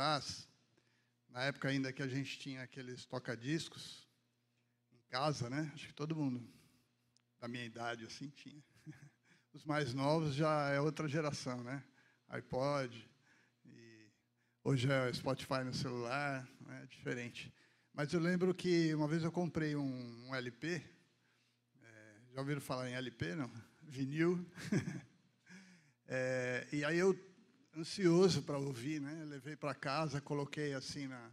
atrás, na época ainda que a gente tinha aqueles toca-discos em casa, né? Acho que todo mundo da minha idade assim tinha. Os mais novos já é outra geração, né? iPod, e hoje é Spotify no celular, é diferente. Mas eu lembro que uma vez eu comprei um, um LP, é, já ouviram falar em LP, não? Vinil. é, e aí eu, ansioso para ouvir, né? Levei para casa, coloquei assim na,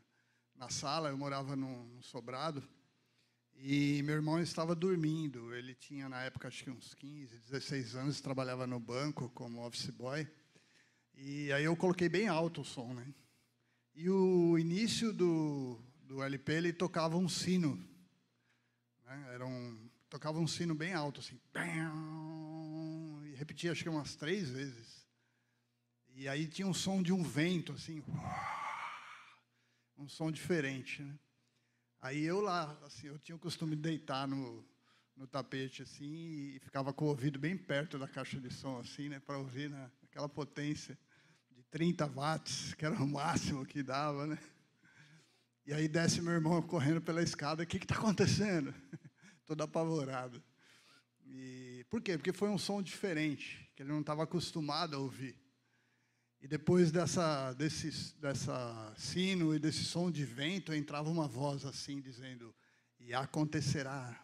na sala, eu morava num, num sobrado, e meu irmão estava dormindo. Ele tinha, na época, acho que uns 15, 16 anos, trabalhava no banco como office boy. E aí eu coloquei bem alto o som, né? E o início do, do LP, ele tocava um sino. Né? Era um, tocava um sino bem alto, assim. E repetia, acho que umas três vezes. E aí tinha um som de um vento, assim. Um som diferente, né? Aí eu lá, assim, eu tinha o costume de deitar no, no tapete, assim, e ficava com o ouvido bem perto da caixa de som, assim, né? Para ouvir né, aquela potência de 30 watts, que era o máximo que dava, né? E aí desce meu irmão correndo pela escada, o que está acontecendo? Todo apavorado. E, por quê? Porque foi um som diferente, que ele não estava acostumado a ouvir. E depois dessa, desse dessa sino e desse som de vento, entrava uma voz assim, dizendo: E acontecerá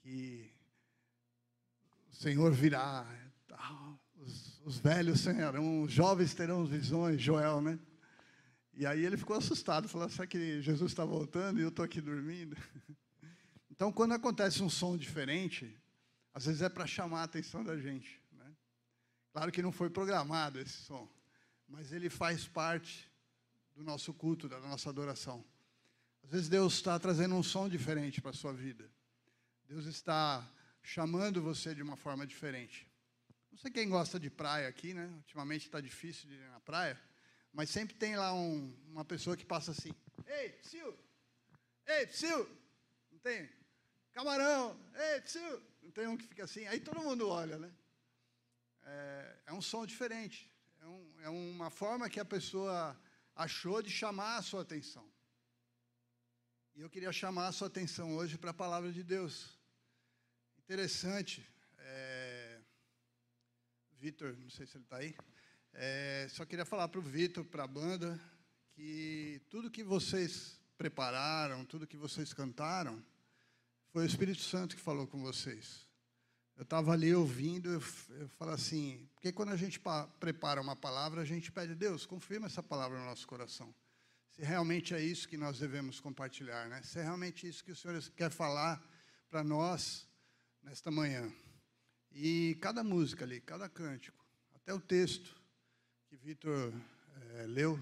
que o Senhor virá, os, os velhos sonharão, os jovens terão visões, Joel, né? E aí ele ficou assustado, falou: será que Jesus está voltando e eu estou aqui dormindo? Então, quando acontece um som diferente, às vezes é para chamar a atenção da gente. Né? Claro que não foi programado esse som, mas ele faz parte do nosso culto, da nossa adoração. Às vezes Deus está trazendo um som diferente para a sua vida. Deus está chamando você de uma forma diferente. Não sei quem gosta de praia aqui, né? Ultimamente está difícil de ir na praia. Mas sempre tem lá um, uma pessoa que passa assim: Ei, psiu! Ei, psiu! Não tem? Camarão! Ei, psiu! Não tem um que fica assim? Aí todo mundo olha, né? É, é um som diferente. É, um, é uma forma que a pessoa achou de chamar a sua atenção. E eu queria chamar a sua atenção hoje para a palavra de Deus. Interessante. É... Vitor, não sei se ele está aí. É, só queria falar para o Vitor, para a banda, que tudo que vocês prepararam, tudo que vocês cantaram, foi o Espírito Santo que falou com vocês. Eu estava ali ouvindo, eu, eu falo assim, porque quando a gente prepara uma palavra, a gente pede, Deus, confirma essa palavra no nosso coração. Se realmente é isso que nós devemos compartilhar, né? se é realmente isso que o Senhor quer falar para nós nesta manhã. E cada música ali, cada cântico, até o texto, que Vitor é, leu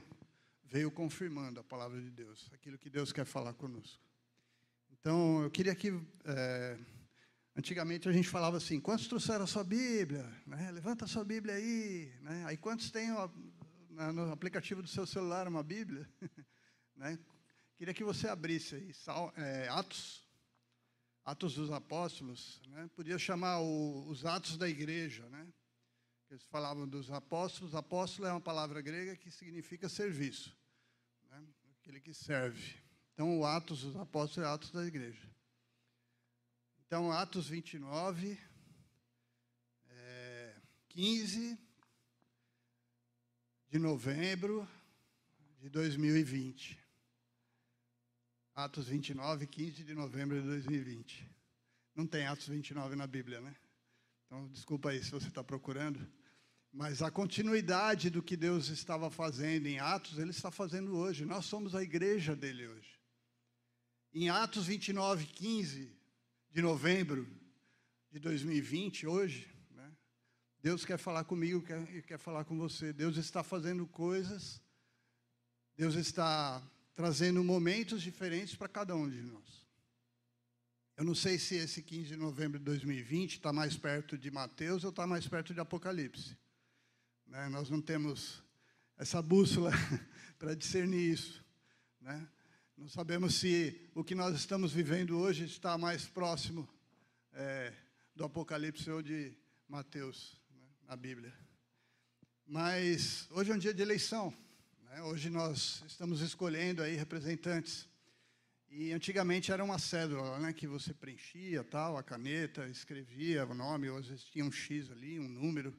veio confirmando a palavra de Deus, aquilo que Deus quer falar conosco. Então, eu queria que. É, antigamente a gente falava assim: quantos trouxeram a sua Bíblia? Né? Levanta a sua Bíblia aí. Né? Aí, quantos têm no aplicativo do seu celular uma Bíblia? né? Queria que você abrisse aí, é, Atos, Atos dos Apóstolos. Né? Podia chamar o, os Atos da Igreja, né? Eles falavam dos apóstolos. Apóstolo é uma palavra grega que significa serviço, né? aquele que serve. Então, o Atos dos Apóstolos é Atos da igreja. Então, Atos 29, é, 15 de novembro de 2020. Atos 29, 15 de novembro de 2020. Não tem Atos 29 na Bíblia, né? Então, desculpa aí se você está procurando. Mas a continuidade do que Deus estava fazendo em Atos, Ele está fazendo hoje. Nós somos a igreja dele hoje. Em Atos 29, 15 de novembro de 2020, hoje, né, Deus quer falar comigo quer, quer falar com você. Deus está fazendo coisas, Deus está trazendo momentos diferentes para cada um de nós. Eu não sei se esse 15 de novembro de 2020 está mais perto de Mateus ou está mais perto de Apocalipse. Né? Nós não temos essa bússola para discernir isso. Né? Não sabemos se o que nós estamos vivendo hoje está mais próximo é, do Apocalipse ou de Mateus. Né? na Bíblia. Mas hoje é um dia de eleição. Né? Hoje nós estamos escolhendo aí representantes. E antigamente era uma cédula né, que você preenchia, tal, a caneta, escrevia o nome, ou às vezes tinha um X ali, um número.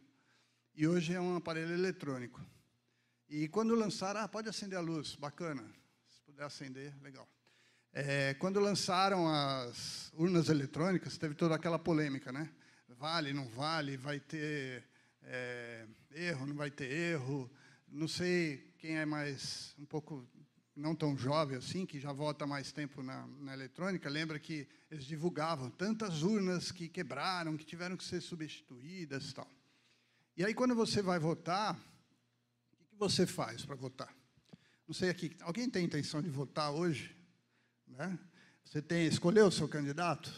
E hoje é um aparelho eletrônico. E quando lançaram, ah, pode acender a luz, bacana. Acender, legal. É, quando lançaram as urnas eletrônicas, teve toda aquela polêmica, né? Vale, não vale, vai ter é, erro, não vai ter erro. Não sei quem é mais um pouco não tão jovem assim, que já vota mais tempo na, na eletrônica, lembra que eles divulgavam tantas urnas que quebraram, que tiveram que ser substituídas e tal. E aí, quando você vai votar, o que você faz para votar? Não sei aqui, alguém tem intenção de votar hoje? Né? Você tem escolheu o seu candidato?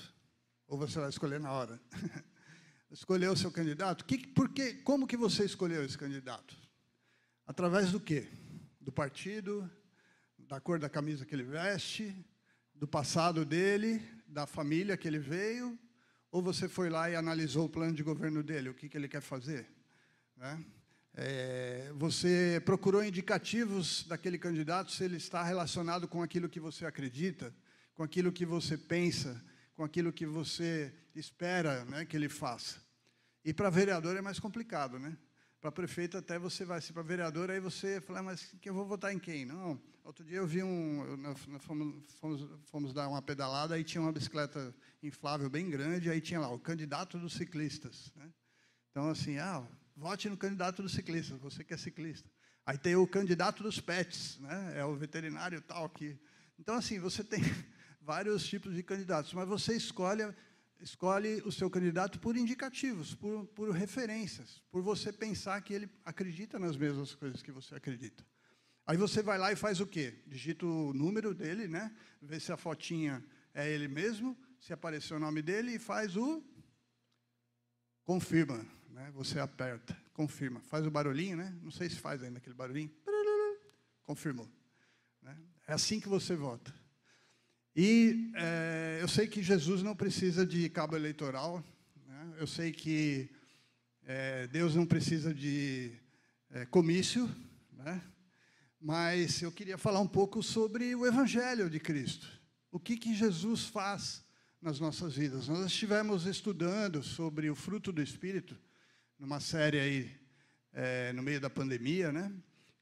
Ou você vai escolher na hora? escolheu o seu candidato? Que, por que, como que você escolheu esse candidato? Através do quê? Do partido, da cor da camisa que ele veste, do passado dele, da família que ele veio, ou você foi lá e analisou o plano de governo dele, o que, que ele quer fazer? Né? É, você procurou indicativos daquele candidato se ele está relacionado com aquilo que você acredita, com aquilo que você pensa, com aquilo que você espera né, que ele faça. E para vereador é mais complicado, né? Para prefeito até você vai se para vereador, aí você fala, ah, mas que eu vou votar em quem? Não. Outro dia eu vi um, nós fomos, fomos, fomos dar uma pedalada, aí tinha uma bicicleta inflável bem grande, aí tinha lá o candidato dos ciclistas, né? Então assim, ah, vote no candidato dos ciclistas, você que é ciclista. Aí tem o candidato dos pets, né? é o veterinário tal aqui. Então, assim, você tem vários tipos de candidatos, mas você escolhe, escolhe o seu candidato por indicativos, por, por referências, por você pensar que ele acredita nas mesmas coisas que você acredita. Aí você vai lá e faz o quê? Digita o número dele, né? vê se a fotinha é ele mesmo, se apareceu o nome dele e faz o confirma né? Você aperta, confirma, faz o barulhinho, né? Não sei se faz ainda aquele barulhinho. Confirmou. Né? É assim que você vota. E é, eu sei que Jesus não precisa de cabo eleitoral. Né? Eu sei que é, Deus não precisa de é, comício, né? Mas eu queria falar um pouco sobre o Evangelho de Cristo. O que que Jesus faz nas nossas vidas? Nós estivemos estudando sobre o fruto do Espírito numa série aí é, no meio da pandemia, né?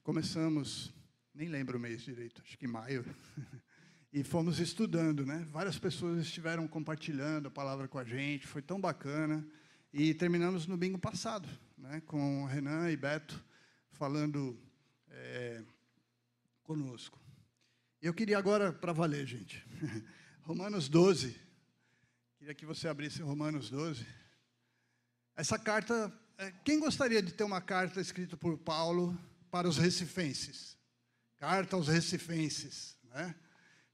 Começamos, nem lembro o mês direito, acho que maio, e fomos estudando, né? Várias pessoas estiveram compartilhando a palavra com a gente, foi tão bacana. E terminamos no domingo passado, né? Com Renan e Beto falando é, conosco. Eu queria agora, para valer, gente, Romanos 12. Queria que você abrisse Romanos 12. Essa carta quem gostaria de ter uma carta escrita por Paulo para os recifenses? Carta aos recifenses, né?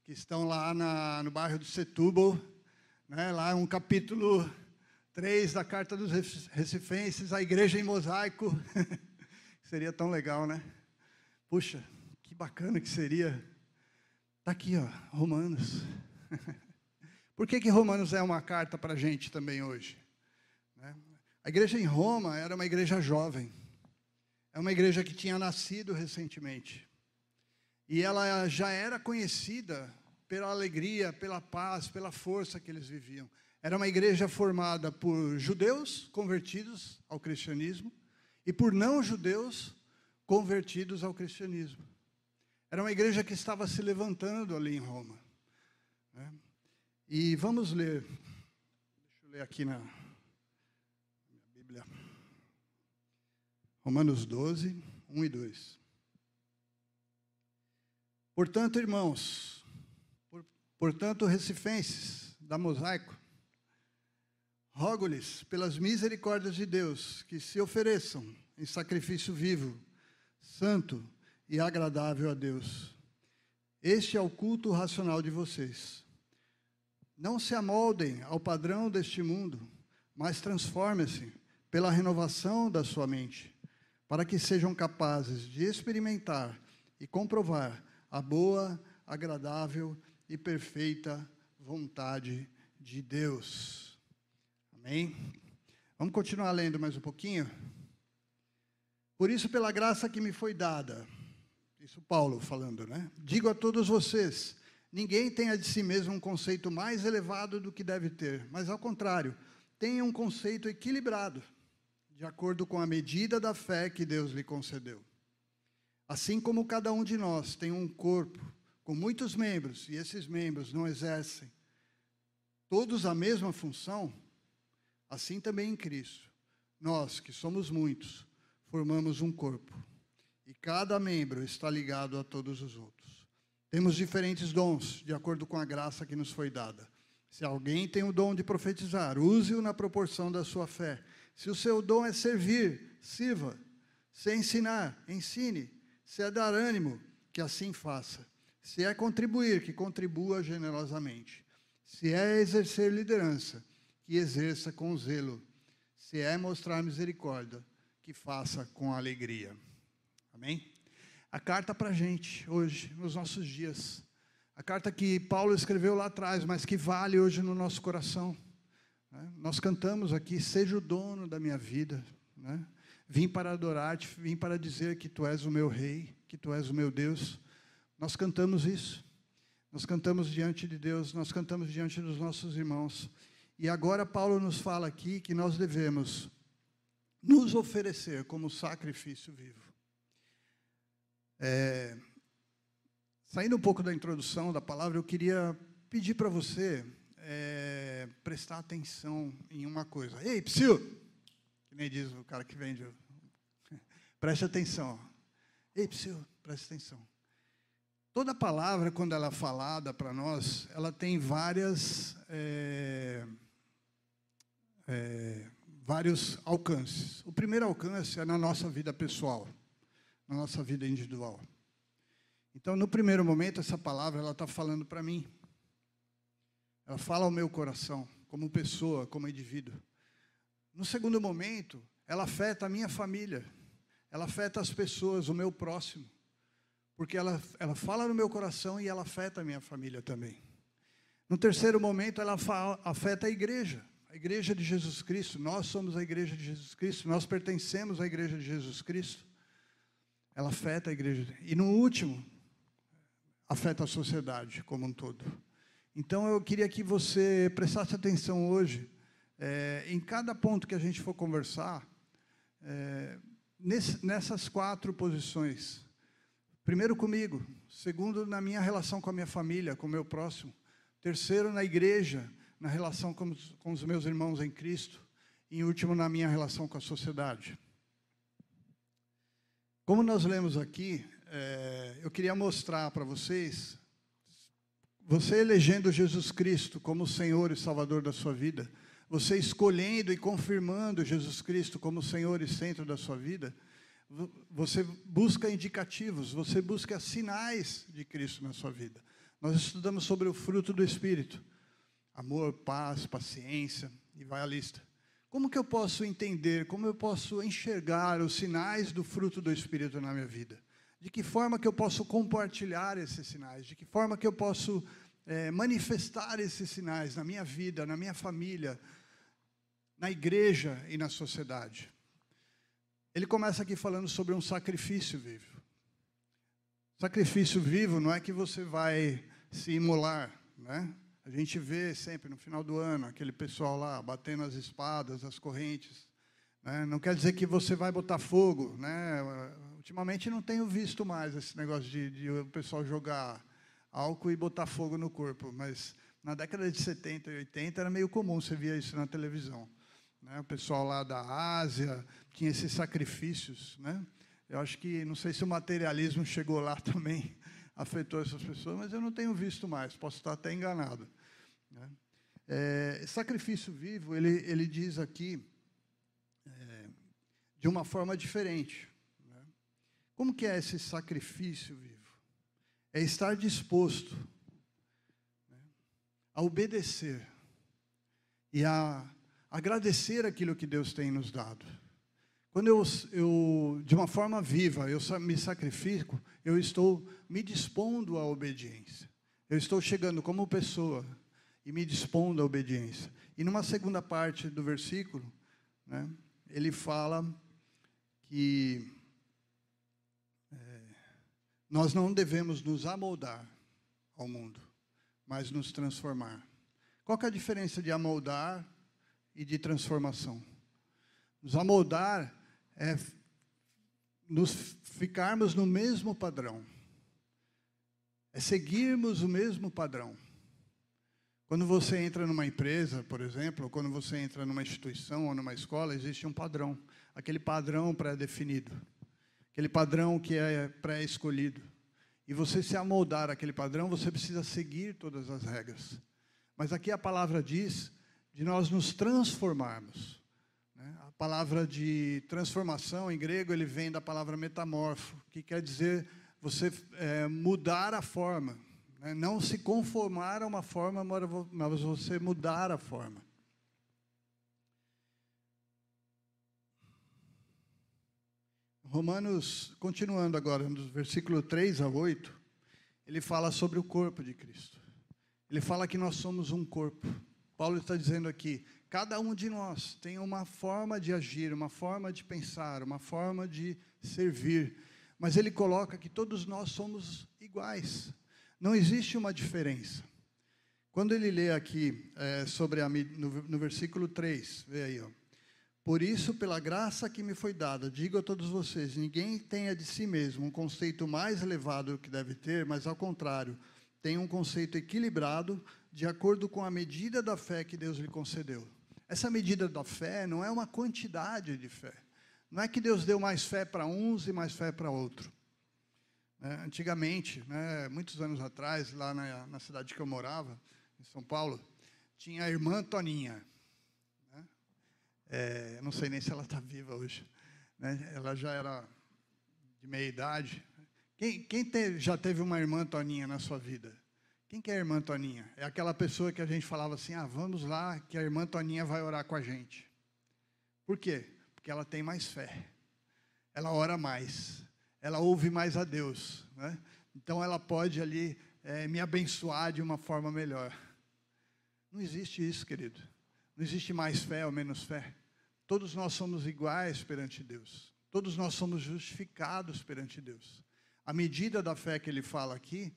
que estão lá na, no bairro do Setúbal, né? lá um capítulo 3 da carta dos recifenses, a igreja em mosaico. seria tão legal, né? Puxa, que bacana que seria. Está aqui, ó, Romanos. Por que, que Romanos é uma carta para a gente também hoje? A igreja em Roma era uma igreja jovem. É uma igreja que tinha nascido recentemente. E ela já era conhecida pela alegria, pela paz, pela força que eles viviam. Era uma igreja formada por judeus convertidos ao cristianismo e por não judeus convertidos ao cristianismo. Era uma igreja que estava se levantando ali em Roma. Né? E vamos ler, deixa eu ler aqui na, Bíblia. Romanos 12, 1 e 2. Portanto, irmãos, por, portanto, recifenses da Mosaico, rogo-lhes, pelas misericórdias de Deus, que se ofereçam em sacrifício vivo, santo e agradável a Deus. Este é o culto racional de vocês. Não se amoldem ao padrão deste mundo, mas transformem-se pela renovação da sua mente, para que sejam capazes de experimentar e comprovar a boa, agradável e perfeita vontade de Deus. Amém? Vamos continuar lendo mais um pouquinho? Por isso, pela graça que me foi dada, isso Paulo falando, né? Digo a todos vocês: ninguém tenha de si mesmo um conceito mais elevado do que deve ter, mas ao contrário, tenha um conceito equilibrado, de acordo com a medida da fé que Deus lhe concedeu. Assim como cada um de nós tem um corpo com muitos membros, e esses membros não exercem todos a mesma função, assim também em Cristo. Nós, que somos muitos, formamos um corpo, e cada membro está ligado a todos os outros. Temos diferentes dons, de acordo com a graça que nos foi dada. Se alguém tem o dom de profetizar, use-o na proporção da sua fé. Se o seu dom é servir, sirva. Se é ensinar, ensine. Se é dar ânimo, que assim faça. Se é contribuir, que contribua generosamente. Se é exercer liderança, que exerça com zelo. Se é mostrar misericórdia, que faça com alegria. Amém? A carta para a gente, hoje, nos nossos dias. A carta que Paulo escreveu lá atrás, mas que vale hoje no nosso coração. Né? Nós cantamos aqui: Seja o dono da minha vida. Né? Vim para adorar-te, vim para dizer que tu és o meu rei, que tu és o meu Deus. Nós cantamos isso. Nós cantamos diante de Deus, nós cantamos diante dos nossos irmãos. E agora Paulo nos fala aqui que nós devemos nos oferecer como sacrifício vivo. É, saindo um pouco da introdução da palavra, eu queria pedir para você é, prestar atenção em uma coisa. Ei, Psyu! Que nem diz o cara que vende. Preste atenção. Ei, Psyu, preste atenção. Toda palavra, quando ela é falada para nós, ela tem várias. É, é, vários alcances. O primeiro alcance é na nossa vida pessoal, na nossa vida individual. Então, no primeiro momento, essa palavra ela está falando para mim. Ela fala ao meu coração, como pessoa, como indivíduo. No segundo momento, ela afeta a minha família, ela afeta as pessoas, o meu próximo, porque ela, ela fala no meu coração e ela afeta a minha família também. No terceiro momento, ela afeta a igreja, a igreja de Jesus Cristo. Nós somos a igreja de Jesus Cristo, nós pertencemos à igreja de Jesus Cristo. Ela afeta a igreja. E no último, afeta a sociedade como um todo. Então eu queria que você prestasse atenção hoje, é, em cada ponto que a gente for conversar, é, nesse, nessas quatro posições. Primeiro comigo, segundo na minha relação com a minha família, com o meu próximo, terceiro na igreja, na relação com os, com os meus irmãos em Cristo, e em último na minha relação com a sociedade. Como nós lemos aqui, é, eu queria mostrar para vocês você elegendo Jesus Cristo como Senhor e Salvador da sua vida, você escolhendo e confirmando Jesus Cristo como Senhor e centro da sua vida, você busca indicativos, você busca sinais de Cristo na sua vida. Nós estudamos sobre o fruto do Espírito: amor, paz, paciência, e vai a lista. Como que eu posso entender, como eu posso enxergar os sinais do fruto do Espírito na minha vida? De que forma que eu posso compartilhar esses sinais? De que forma que eu posso é, manifestar esses sinais na minha vida, na minha família, na igreja e na sociedade? Ele começa aqui falando sobre um sacrifício vivo. Sacrifício vivo não é que você vai se imolar, né? A gente vê sempre no final do ano aquele pessoal lá batendo as espadas, as correntes. Né? Não quer dizer que você vai botar fogo, né? Ultimamente não tenho visto mais esse negócio de, de o pessoal jogar álcool e botar fogo no corpo, mas na década de 70 e 80 era meio comum, você via isso na televisão. Né? O pessoal lá da Ásia tinha esses sacrifícios. Né? Eu acho que, não sei se o materialismo chegou lá também, afetou essas pessoas, mas eu não tenho visto mais, posso estar até enganado. Né? É, sacrifício vivo, ele, ele diz aqui, é, de uma forma diferente. Como que é esse sacrifício vivo? É estar disposto né, a obedecer e a agradecer aquilo que Deus tem nos dado. Quando eu, eu, de uma forma viva, eu me sacrifico, eu estou me dispondo à obediência. Eu estou chegando como pessoa e me dispondo à obediência. E numa segunda parte do versículo, né, ele fala que nós não devemos nos amoldar ao mundo, mas nos transformar. Qual é a diferença de amoldar e de transformação? Nos amoldar é nos ficarmos no mesmo padrão. É seguirmos o mesmo padrão. Quando você entra numa empresa, por exemplo, ou quando você entra numa instituição ou numa escola, existe um padrão. Aquele padrão pré-definido. Aquele padrão que é pré-escolhido. E você se amoldar àquele padrão, você precisa seguir todas as regras. Mas aqui a palavra diz de nós nos transformarmos. Né? A palavra de transformação em grego ele vem da palavra metamorfo, que quer dizer você é, mudar a forma, né? não se conformar a uma forma, mas você mudar a forma. Romanos, continuando agora, no versículo 3 a 8, ele fala sobre o corpo de Cristo. Ele fala que nós somos um corpo. Paulo está dizendo aqui: cada um de nós tem uma forma de agir, uma forma de pensar, uma forma de servir. Mas ele coloca que todos nós somos iguais. Não existe uma diferença. Quando ele lê aqui é, sobre a, no, no versículo 3, vê aí, ó. Por isso, pela graça que me foi dada, digo a todos vocês: ninguém tenha de si mesmo um conceito mais elevado do que deve ter, mas ao contrário, tenha um conceito equilibrado, de acordo com a medida da fé que Deus lhe concedeu. Essa medida da fé não é uma quantidade de fé. Não é que Deus deu mais fé para uns e mais fé para outros. É, antigamente, né, muitos anos atrás, lá na, na, cidade que eu morava, em São Paulo, tinha a irmã Toninha. É, não sei nem se ela está viva hoje. Né? Ela já era de meia idade. Quem, quem teve, já teve uma irmã Toninha na sua vida? Quem que é a irmã Toninha? É aquela pessoa que a gente falava assim: ah, vamos lá, que a irmã Toninha vai orar com a gente. Por quê? Porque ela tem mais fé, ela ora mais, ela ouve mais a Deus. Né? Então ela pode ali é, me abençoar de uma forma melhor. Não existe isso, querido. Não existe mais fé ou menos fé. Todos nós somos iguais perante Deus. Todos nós somos justificados perante Deus. A medida da fé que ele fala aqui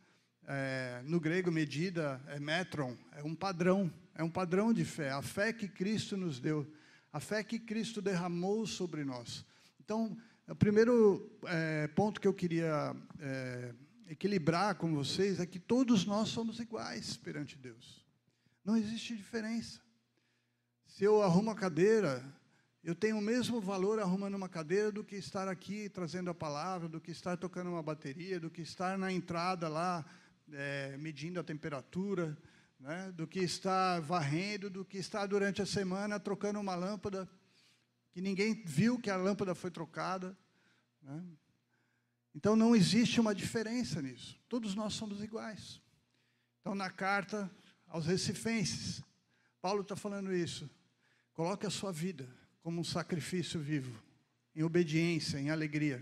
é, no grego, medida é metron, é um padrão, é um padrão de fé, a fé que Cristo nos deu, a fé que Cristo derramou sobre nós. Então, o primeiro é, ponto que eu queria é, equilibrar com vocês é que todos nós somos iguais perante Deus. Não existe diferença. Se eu arrumo a cadeira, eu tenho o mesmo valor arrumando uma cadeira do que estar aqui trazendo a palavra, do que estar tocando uma bateria, do que estar na entrada lá é, medindo a temperatura, né, do que está varrendo, do que está durante a semana trocando uma lâmpada, que ninguém viu que a lâmpada foi trocada. Né? Então não existe uma diferença nisso. Todos nós somos iguais. Então, na carta aos Recifenses, Paulo está falando isso. Coloque a sua vida como um sacrifício vivo, em obediência, em alegria,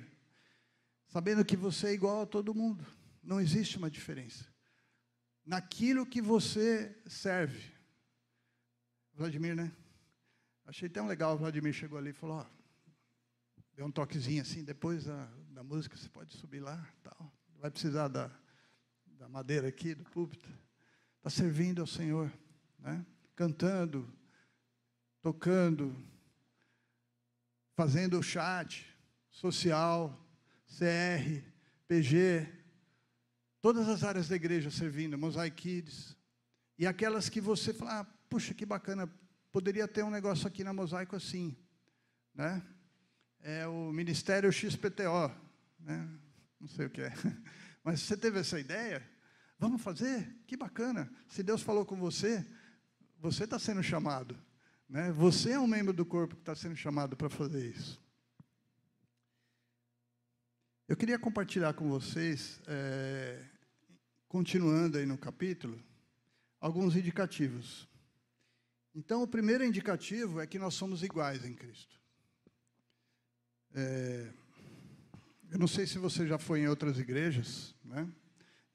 sabendo que você é igual a todo mundo. Não existe uma diferença. Naquilo que você serve. Vladimir, né? Achei tão legal, o Vladimir chegou ali e falou, ó, deu um toquezinho assim, depois da, da música você pode subir lá, tal. Vai precisar da, da madeira aqui, do púlpito. Está servindo ao Senhor, né? Cantando, tocando, fazendo chat social, CR, PG, Todas as áreas da igreja servindo, Mosaic Kids. E aquelas que você fala, ah, puxa, que bacana, poderia ter um negócio aqui na Mosaico assim. Né? É o Ministério XPTO. Né? Não sei o que é. Mas você teve essa ideia? Vamos fazer? Que bacana. Se Deus falou com você, você está sendo chamado. Né? Você é um membro do corpo que está sendo chamado para fazer isso. Eu queria compartilhar com vocês é, continuando aí no capítulo, alguns indicativos. Então, o primeiro indicativo é que nós somos iguais em Cristo. É, eu não sei se você já foi em outras igrejas, né?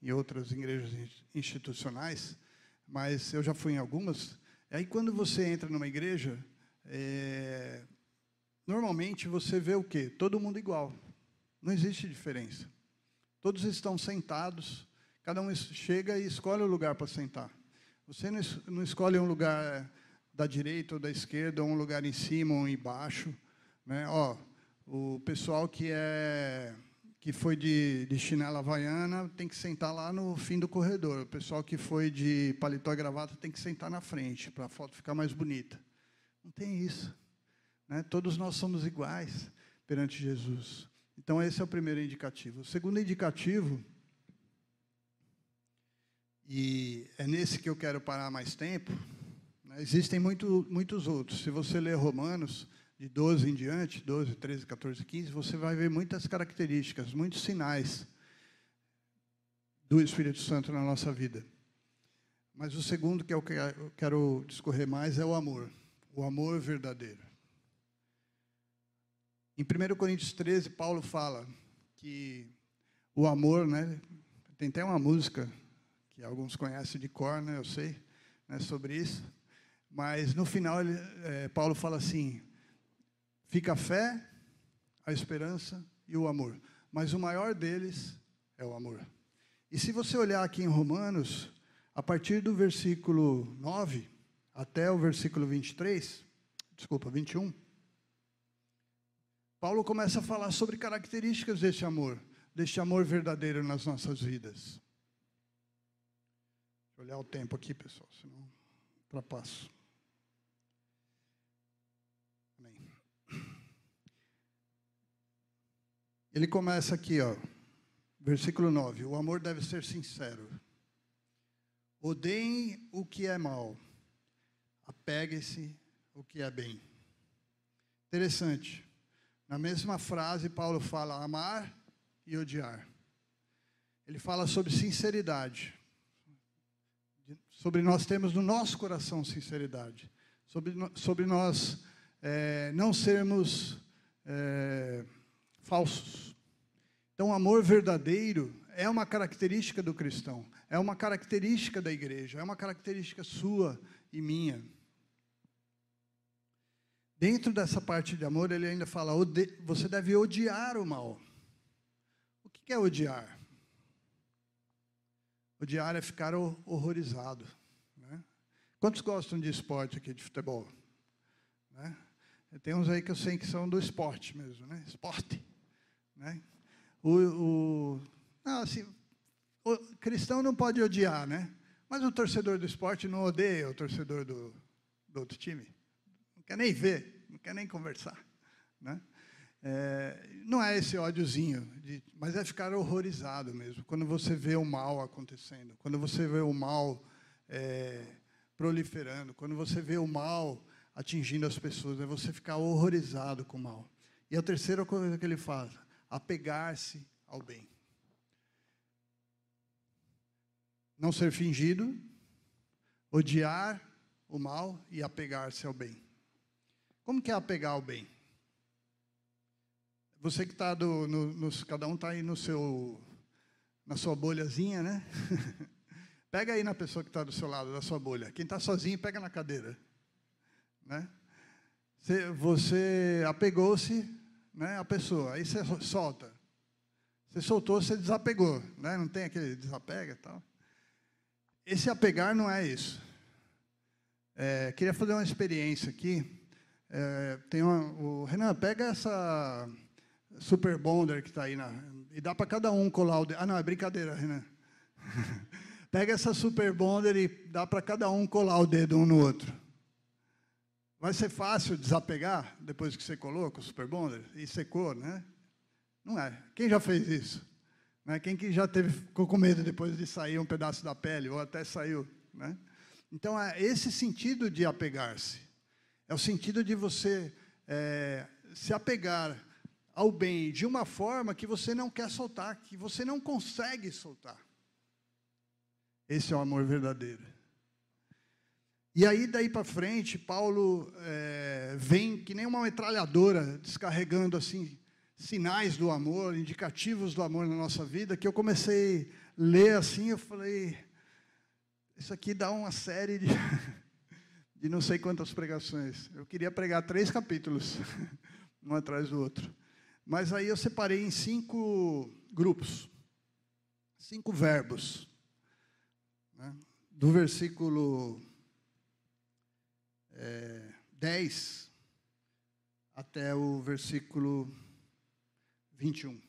em outras igrejas institucionais, mas eu já fui em algumas. Aí, quando você entra numa igreja, é, normalmente você vê o quê? Todo mundo igual. Não existe diferença. Todos estão sentados, cada um chega e escolhe o lugar para sentar. Você não escolhe um lugar da direita ou da esquerda, ou um lugar em cima ou embaixo. Né? Ó, o pessoal que é que foi de, de chinela havaiana tem que sentar lá no fim do corredor. O pessoal que foi de paletó e gravata tem que sentar na frente, para a foto ficar mais bonita. Não tem isso. Né? Todos nós somos iguais perante Jesus. Então, esse é o primeiro indicativo. O segundo indicativo, e é nesse que eu quero parar mais tempo, né? existem muito, muitos outros. Se você ler Romanos, de 12 em diante, 12, 13, 14, 15, você vai ver muitas características, muitos sinais do Espírito Santo na nossa vida. Mas o segundo que eu quero discorrer mais é o amor, o amor verdadeiro. Em 1 Coríntios 13, Paulo fala que o amor, né, tem até uma música que alguns conhecem de cor, né, eu sei, né, sobre isso, mas no final ele, é, Paulo fala assim: Fica a fé, a esperança e o amor. Mas o maior deles é o amor. E se você olhar aqui em Romanos, a partir do versículo 9 até o versículo 23, desculpa, 21, Paulo começa a falar sobre características desse amor, deste amor verdadeiro nas nossas vidas. Vou olhar o tempo aqui, pessoal, senão ultrapasso. Ele começa aqui, ó, versículo 9: O amor deve ser sincero. Odeiem o que é mal, apegue-se o que é bem. Interessante. Na mesma frase, Paulo fala amar e odiar. Ele fala sobre sinceridade. Sobre nós termos no nosso coração sinceridade. Sobre, sobre nós é, não sermos. É, falsos. Então, amor verdadeiro é uma característica do cristão, é uma característica da igreja, é uma característica sua e minha. Dentro dessa parte de amor, ele ainda fala: você deve odiar o mal. O que é odiar? Odiar é ficar horrorizado. Né? Quantos gostam de esporte aqui, de futebol? Né? Tem uns aí que eu sei que são do esporte mesmo, né? Esporte. Né? O, o, não, assim, o cristão não pode odiar, né? Mas o torcedor do esporte não odeia o torcedor do, do outro time. Não quer nem ver, não quer nem conversar. Né? É, não é esse ódiozinho, de, mas é ficar horrorizado mesmo. Quando você vê o mal acontecendo, quando você vê o mal é, proliferando, quando você vê o mal atingindo as pessoas, é você ficar horrorizado com o mal. E a terceira coisa que ele faz, apegar-se ao bem. Não ser fingido, odiar o mal e apegar-se ao bem. Como que é apegar ao bem? Você que está no, no, cada um está aí no seu, na sua bolhazinha, né? pega aí na pessoa que está do seu lado, da sua bolha. Quem está sozinho, pega na cadeira, né? Você apegou-se né, a pessoa, aí você solta. Você soltou, você desapegou, né? não tem aquele desapega e tal. Esse apegar não é isso. É, queria fazer uma experiência aqui. É, tem uma, o Renan, pega essa Super Bonder que está aí na, e dá para cada um colar o dedo. Ah, não, é brincadeira, Renan. pega essa Super Bonder e dá para cada um colar o dedo um no outro. Vai ser fácil desapegar depois que você coloca o Super Bonder e secou, né? Não é. Quem já fez isso? Né? Quem que já teve, ficou com medo depois de sair um pedaço da pele, ou até saiu, né? Então, é esse sentido de apegar-se. É o sentido de você é, se apegar ao bem de uma forma que você não quer soltar, que você não consegue soltar. Esse é o amor verdadeiro. E aí, daí para frente, Paulo é, vem que nem uma metralhadora, descarregando assim sinais do amor, indicativos do amor na nossa vida, que eu comecei a ler assim, eu falei, isso aqui dá uma série de, de não sei quantas pregações. Eu queria pregar três capítulos, um atrás do outro. Mas aí eu separei em cinco grupos. cinco verbos. Né? Do versículo é, 10 até o versículo 21. O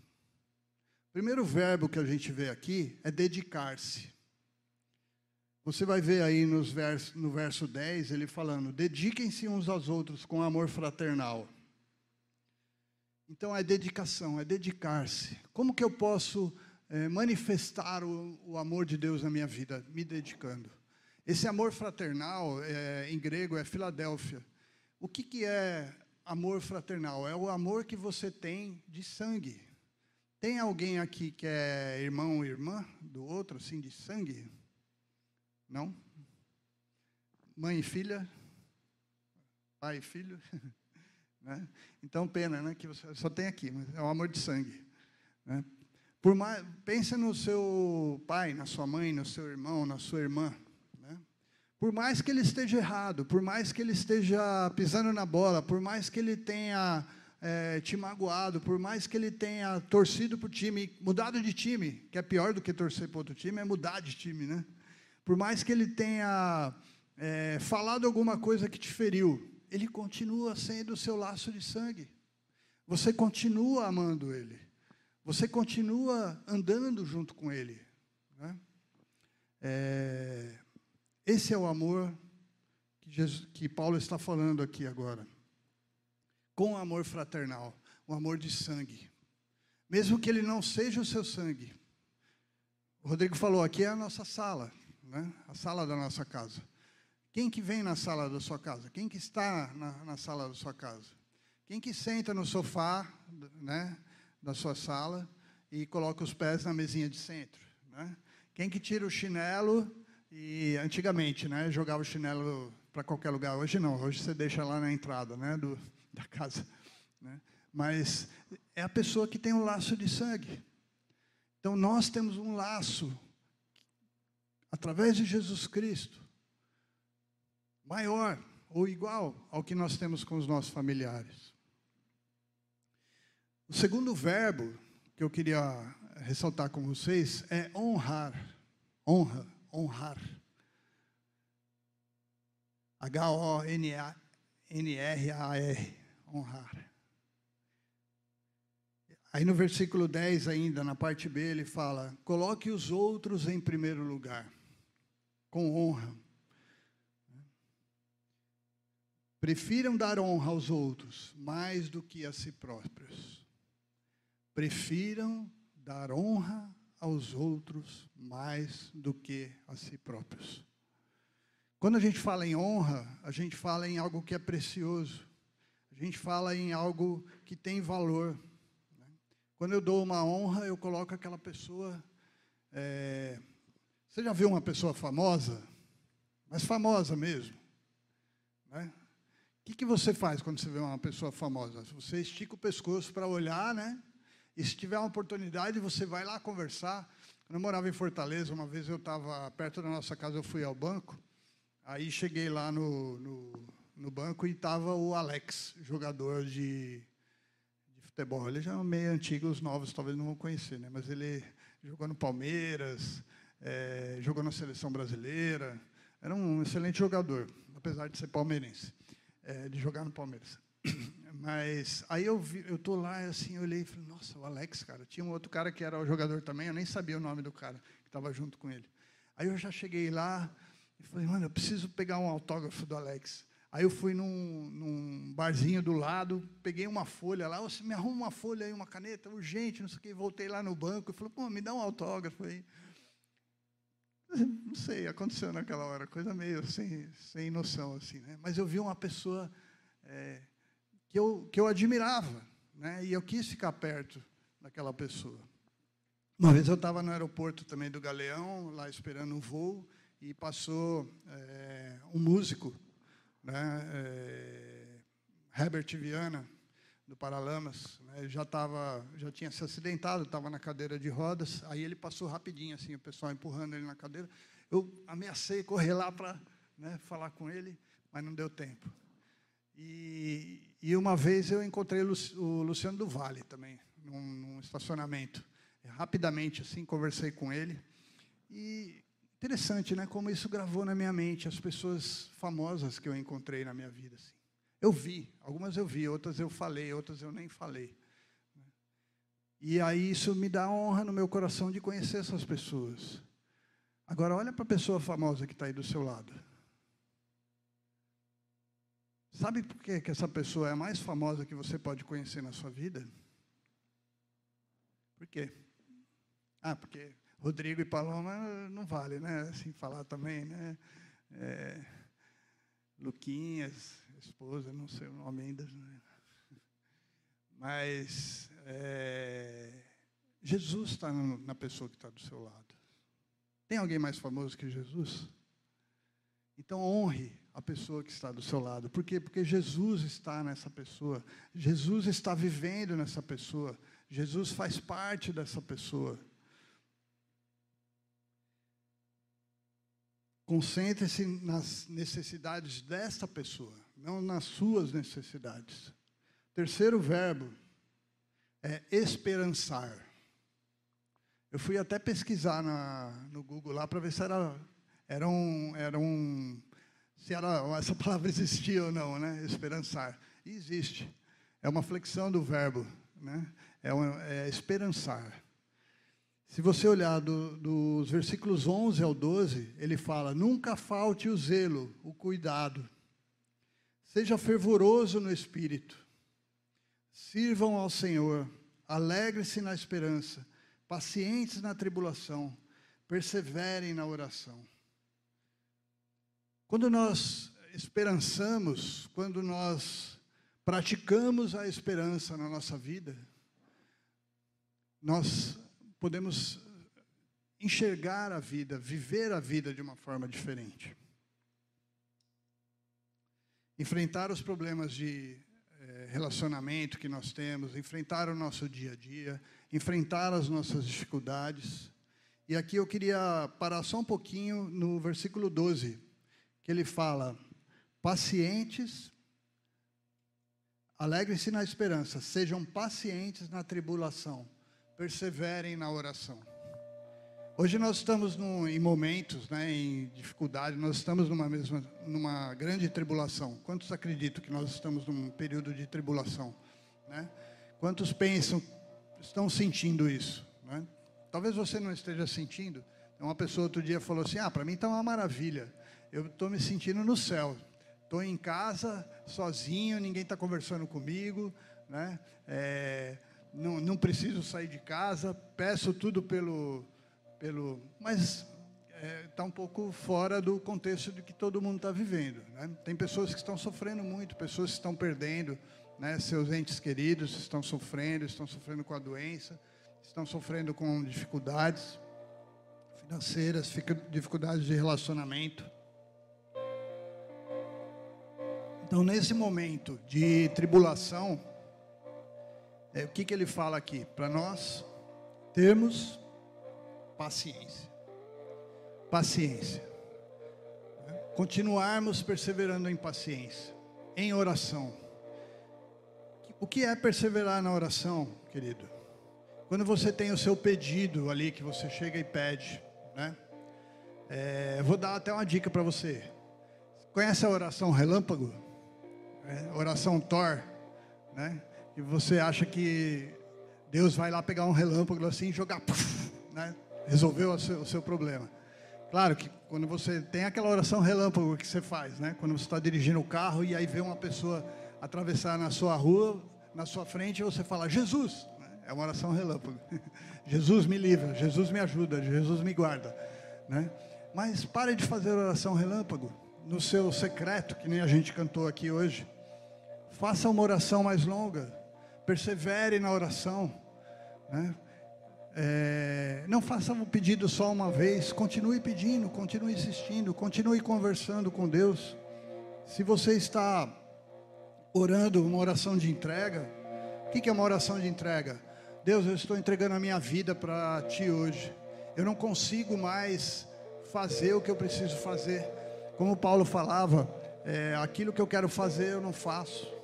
primeiro verbo que a gente vê aqui é dedicar-se. Você vai ver aí nos vers no verso 10 ele falando: dediquem-se uns aos outros com amor fraternal. Então é dedicação, é dedicar-se. Como que eu posso é, manifestar o, o, amor de Deus na minha vida? Me dedicando. Esse amor fraternal, é, em grego, é Filadélfia. O que, que é amor fraternal? É o amor que você tem de sangue. Tem alguém aqui que é irmão ou irmã do outro, assim, de sangue? Não? Mãe e filha? Pai e filho? né? Então, pena, né? Que você só tem aqui, mas é o amor de sangue. Né? Por mais, pensa no seu pai, na sua mãe, no seu irmão, na sua irmã. Por mais que ele esteja errado, por mais que ele esteja pisando na bola, por mais que ele tenha é, te magoado, por mais que ele tenha torcido para o time, mudado de time, que é pior do que torcer para outro time, é mudar de time, né? Por mais que ele tenha é, falado alguma coisa que te feriu, ele continua sendo o seu laço de sangue. Você continua amando ele. Você continua andando junto com ele. Né? É, esse é o amor que, Jesus, que Paulo está falando aqui agora. Com amor fraternal, o amor de sangue. Mesmo que ele não seja o seu sangue. O Rodrigo falou, aqui é a nossa sala né? a sala da nossa casa. Quem que vem na sala da sua casa? Quem que está na, na sala da sua casa? Quem que senta no sofá né, da sua sala e coloca os pés na mesinha de centro? Né? Quem que tira o chinelo e antigamente, né, jogava o chinelo para qualquer lugar. Hoje não, hoje você deixa lá na entrada, né, do, da casa. Né? Mas é a pessoa que tem um laço de sangue. Então nós temos um laço através de Jesus Cristo, maior ou igual ao que nós temos com os nossos familiares. O segundo verbo que eu queria ressaltar com vocês é honrar. Honra, honrar. H-O-N-R-A-R, honrar. Aí no versículo 10 ainda, na parte B, ele fala, coloque os outros em primeiro lugar com honra. Prefiram dar honra aos outros mais do que a si próprios. Prefiram dar honra aos outros mais do que a si próprios. Quando a gente fala em honra, a gente fala em algo que é precioso. A gente fala em algo que tem valor. Né? Quando eu dou uma honra, eu coloco aquela pessoa é, você já viu uma pessoa famosa? Mas famosa mesmo. Né? O que, que você faz quando você vê uma pessoa famosa? Você estica o pescoço para olhar, né? E se tiver uma oportunidade, você vai lá conversar. Quando eu morava em Fortaleza, uma vez eu estava perto da nossa casa, eu fui ao banco. Aí cheguei lá no, no, no banco e estava o Alex, jogador de, de futebol. Ele já é meio antigo, os novos talvez não vão conhecer, né? Mas ele jogou no Palmeiras, é, jogou na seleção brasileira, era um excelente jogador, apesar de ser palmeirense, é, de jogar no Palmeiras. Mas aí eu vi, eu tô lá assim, eu olhei e falei, nossa, o Alex, cara. Tinha um outro cara que era o jogador também, eu nem sabia o nome do cara que estava junto com ele. Aí eu já cheguei lá e falei, mano, eu preciso pegar um autógrafo do Alex. Aí eu fui num, num, barzinho do lado, peguei uma folha lá, você me arruma uma folha aí, uma caneta, urgente, não sei o quê. Voltei lá no banco e falei, pô, me dá um autógrafo aí. Não sei, aconteceu naquela hora, coisa meio sem, sem noção, assim, né? Mas eu vi uma pessoa é, que, eu, que eu admirava, né? E eu quis ficar perto daquela pessoa. Uma vez eu estava no aeroporto também do Galeão, lá esperando um voo, e passou é, um músico, né? É, Herbert Viana, do Paralamas, né, já tava, já tinha se acidentado, estava na cadeira de rodas. Aí ele passou rapidinho, assim, o pessoal empurrando ele na cadeira. Eu ameacei correr lá para né, falar com ele, mas não deu tempo. E, e uma vez eu encontrei o Luciano do Vale também, num, num estacionamento. rapidamente assim conversei com ele e interessante, né? Como isso gravou na minha mente as pessoas famosas que eu encontrei na minha vida. Assim. Eu vi, algumas eu vi, outras eu falei, outras eu nem falei. E aí isso me dá honra no meu coração de conhecer essas pessoas. Agora olha para a pessoa famosa que está aí do seu lado. Sabe por que, essa pessoa é a mais famosa que você pode conhecer na sua vida? Por quê? Ah, porque Rodrigo e Paloma não vale, né? Assim falar também, né? É, Luquinhas, esposa, não sei o nome ainda. Né? Mas é, Jesus está na pessoa que está do seu lado. Tem alguém mais famoso que Jesus? Então honre a pessoa que está do seu lado. Por quê? Porque Jesus está nessa pessoa. Jesus está vivendo nessa pessoa. Jesus faz parte dessa pessoa. Concentre-se nas necessidades desta pessoa, não nas suas necessidades. Terceiro verbo é esperançar. Eu fui até pesquisar na, no Google lá para ver se era, era um, era um se era, essa palavra existia ou não, né? Esperançar. E existe. É uma flexão do verbo, né? É, uma, é esperançar. Se você olhar do, dos versículos 11 ao 12, ele fala: Nunca falte o zelo, o cuidado. Seja fervoroso no espírito. Sirvam ao Senhor. Alegre-se na esperança. Pacientes na tribulação. Perseverem na oração. Quando nós esperançamos, quando nós praticamos a esperança na nossa vida, nós podemos enxergar a vida, viver a vida de uma forma diferente. Enfrentar os problemas de eh, relacionamento que nós temos, enfrentar o nosso dia a dia, enfrentar as nossas dificuldades. E aqui eu queria parar só um pouquinho no versículo 12 que ele fala: pacientes, alegrem-se na esperança, sejam pacientes na tribulação, perseverem na oração. Hoje nós estamos em momentos, né, em dificuldade, nós estamos numa mesma, numa grande tribulação. Quantos acreditam que nós estamos num período de tribulação? Né? Quantos pensam, estão sentindo isso? Né? Talvez você não esteja sentindo. Uma pessoa outro dia falou assim: Ah, para mim está uma maravilha eu estou me sentindo no céu. Estou em casa, sozinho, ninguém está conversando comigo, né? É, não, não preciso sair de casa, peço tudo pelo. pelo mas está é, um pouco fora do contexto de que todo mundo está vivendo. Né? Tem pessoas que estão sofrendo muito, pessoas que estão perdendo né, seus entes queridos, estão sofrendo, estão sofrendo com a doença, estão sofrendo com dificuldades financeiras, dificuldades de relacionamento. Então, nesse momento de tribulação, é, o que, que ele fala aqui? Para nós termos paciência. Paciência. Continuarmos perseverando em paciência, em oração. O que é perseverar na oração, querido? Quando você tem o seu pedido ali, que você chega e pede, né? É, vou dar até uma dica para você. Conhece a oração relâmpago? É, oração Thor, né? E você acha que Deus vai lá pegar um relâmpago assim e jogar, puff, né? Resolveu o seu, o seu, problema. Claro que quando você tem aquela oração relâmpago que você faz, né? Quando você está dirigindo o carro e aí vê uma pessoa atravessar na sua rua, na sua frente, você fala Jesus. Né? É uma oração relâmpago. Jesus me livra, Jesus me ajuda, Jesus me guarda, né? Mas pare de fazer oração relâmpago no seu secreto, que nem a gente cantou aqui hoje. Faça uma oração mais longa. Persevere na oração. Né? É, não faça um pedido só uma vez. Continue pedindo, continue insistindo, continue conversando com Deus. Se você está orando uma oração de entrega, o que é uma oração de entrega? Deus, eu estou entregando a minha vida para Ti hoje. Eu não consigo mais fazer o que eu preciso fazer. Como Paulo falava, é, aquilo que eu quero fazer eu não faço.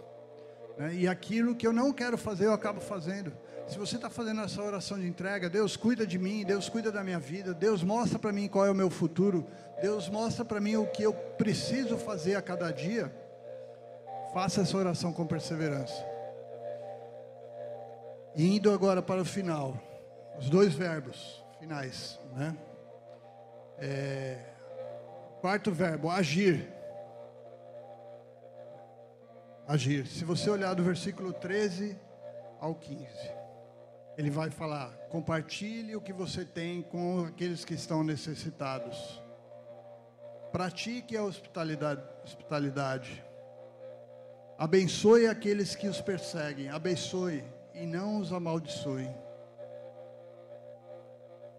Né? E aquilo que eu não quero fazer, eu acabo fazendo. Se você está fazendo essa oração de entrega, Deus cuida de mim, Deus cuida da minha vida, Deus mostra para mim qual é o meu futuro, Deus mostra para mim o que eu preciso fazer a cada dia. Faça essa oração com perseverança. E indo agora para o final, os dois verbos finais, né? É, quarto verbo, agir. Agir. Se você olhar do versículo 13 ao 15, ele vai falar: compartilhe o que você tem com aqueles que estão necessitados. Pratique a hospitalidade. hospitalidade. Abençoe aqueles que os perseguem. Abençoe e não os amaldiçoe.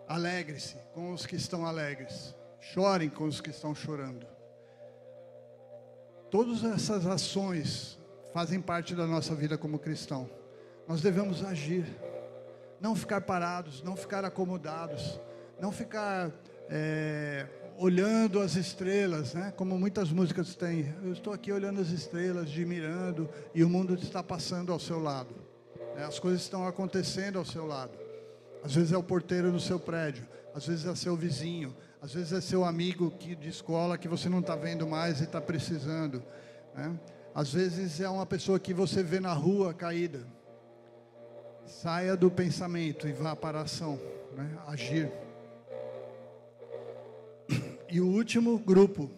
Alegre-se com os que estão alegres. Chorem com os que estão chorando. Todas essas ações fazem parte da nossa vida como cristão. Nós devemos agir, não ficar parados, não ficar acomodados, não ficar é, olhando as estrelas, né? Como muitas músicas têm. Eu estou aqui olhando as estrelas, admirando, e o mundo está passando ao seu lado. Né? As coisas estão acontecendo ao seu lado. Às vezes é o porteiro do seu prédio, às vezes é seu vizinho, às vezes é seu amigo que, de escola que você não está vendo mais e está precisando. Né? Às vezes é uma pessoa que você vê na rua caída. Saia do pensamento e vá para a ação, né? agir. E o último grupo,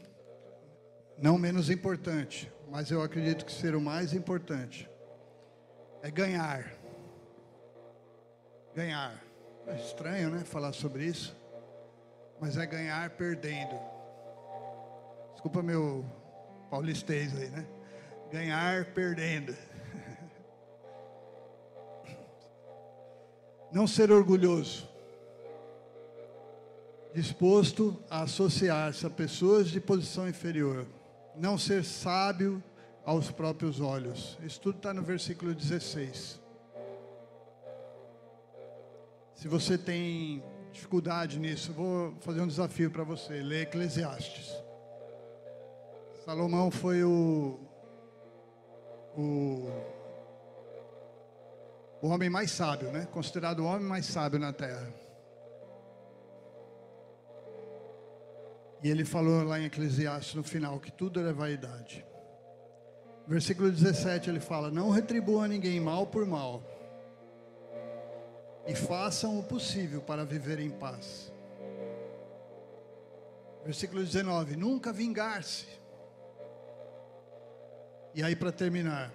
não menos importante, mas eu acredito que ser o mais importante, é ganhar. Ganhar. É estranho, né? Falar sobre isso mas é ganhar perdendo. Desculpa meu paulistês aí, né? Ganhar perdendo. Não ser orgulhoso. Disposto a associar-se a pessoas de posição inferior. Não ser sábio aos próprios olhos. Isso tudo está no versículo 16. Se você tem dificuldade nisso, vou fazer um desafio para você. Ler Eclesiastes. Salomão foi o, o, o homem mais sábio, né? Considerado o homem mais sábio na terra. E ele falou lá em Eclesiastes no final que tudo era vaidade. Versículo 17 ele fala: Não retribua ninguém mal por mal e façam o possível para viver em paz. Versículo 19: Nunca vingar-se. E aí, para terminar,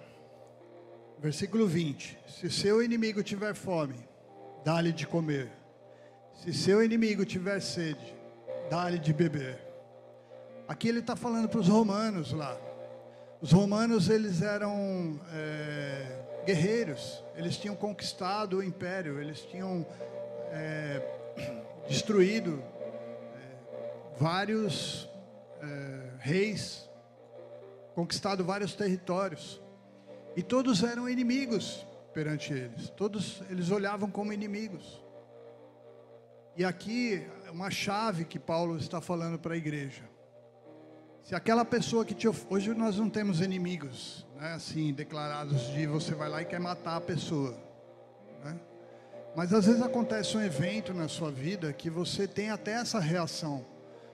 versículo 20: Se seu inimigo tiver fome, dá-lhe de comer. Se seu inimigo tiver sede, dá-lhe de beber. Aqui ele está falando para os romanos lá. Os romanos, eles eram. É, guerreiros, eles tinham conquistado o império, eles tinham é, destruído é, vários é, reis, conquistado vários territórios, e todos eram inimigos perante eles, todos eles olhavam como inimigos. E aqui uma chave que Paulo está falando para a igreja. Se aquela pessoa que te hoje nós não temos inimigos, né, assim declarados de você vai lá e quer matar a pessoa, né? Mas às vezes acontece um evento na sua vida que você tem até essa reação.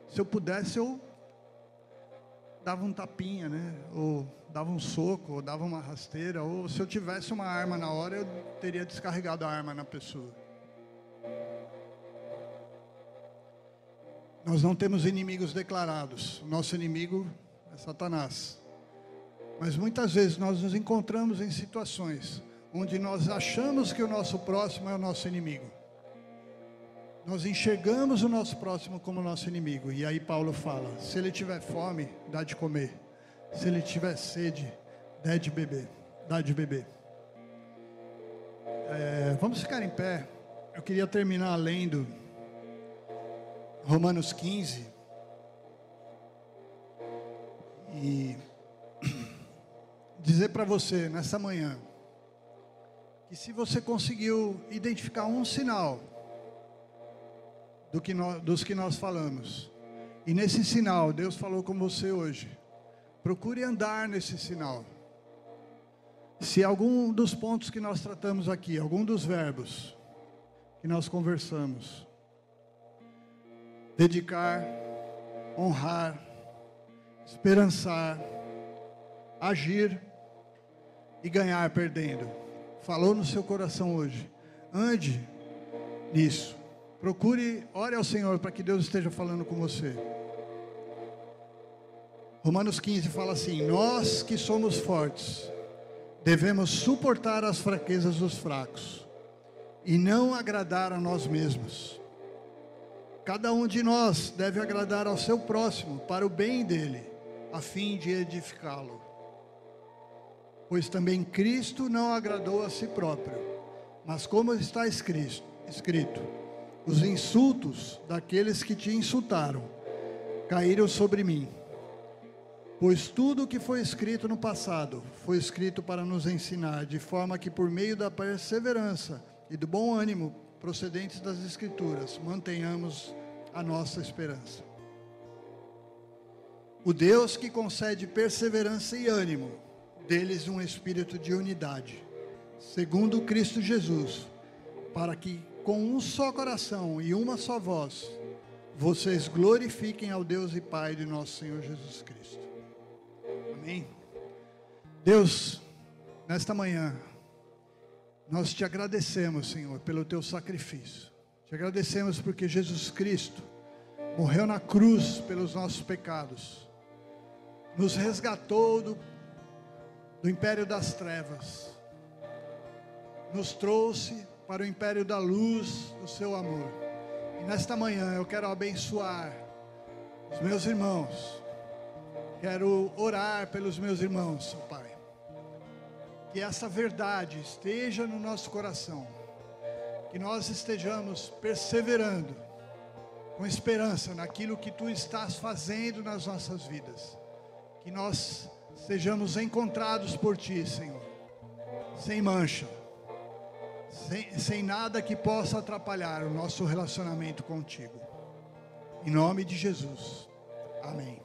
Se eu pudesse eu dava um tapinha, né? Ou dava um soco, ou dava uma rasteira, ou se eu tivesse uma arma na hora eu teria descarregado a arma na pessoa. Nós não temos inimigos declarados. O nosso inimigo é Satanás. Mas muitas vezes nós nos encontramos em situações onde nós achamos que o nosso próximo é o nosso inimigo. Nós enxergamos o nosso próximo como nosso inimigo. E aí Paulo fala: se ele tiver fome, dá de comer. Se ele tiver sede, dá de beber. Dá de beber. É, vamos ficar em pé. Eu queria terminar lendo Romanos 15. E dizer para você nessa manhã que se você conseguiu identificar um sinal do que nós, dos que nós falamos, e nesse sinal Deus falou com você hoje, procure andar nesse sinal. Se algum dos pontos que nós tratamos aqui, algum dos verbos que nós conversamos, dedicar, honrar, esperançar, agir e ganhar perdendo. Falou no seu coração hoje. Ande nisso. Procure, ore ao Senhor para que Deus esteja falando com você. Romanos 15 fala assim: Nós que somos fortes, devemos suportar as fraquezas dos fracos e não agradar a nós mesmos. Cada um de nós deve agradar ao seu próximo para o bem dele, a fim de edificá-lo. Pois também Cristo não agradou a si próprio, mas como está escrito, escrito os insultos daqueles que te insultaram caíram sobre mim. Pois tudo o que foi escrito no passado foi escrito para nos ensinar, de forma que por meio da perseverança e do bom ânimo procedentes das Escrituras, mantenhamos a nossa esperança. O Deus que concede perseverança e ânimo, deles um espírito de unidade, segundo Cristo Jesus, para que com um só coração e uma só voz, vocês glorifiquem ao Deus e Pai de nosso Senhor Jesus Cristo. Amém. Deus, nesta manhã, nós te agradecemos, Senhor, pelo teu sacrifício. Te agradecemos porque Jesus Cristo morreu na cruz pelos nossos pecados, nos resgatou do, do império das trevas, nos trouxe para o império da luz do seu amor. E nesta manhã eu quero abençoar os meus irmãos. Quero orar pelos meus irmãos, Pai. Que essa verdade esteja no nosso coração. Que nós estejamos perseverando com esperança naquilo que tu estás fazendo nas nossas vidas. Que nós sejamos encontrados por ti, Senhor, sem mancha sem, sem nada que possa atrapalhar o nosso relacionamento contigo. Em nome de Jesus. Amém.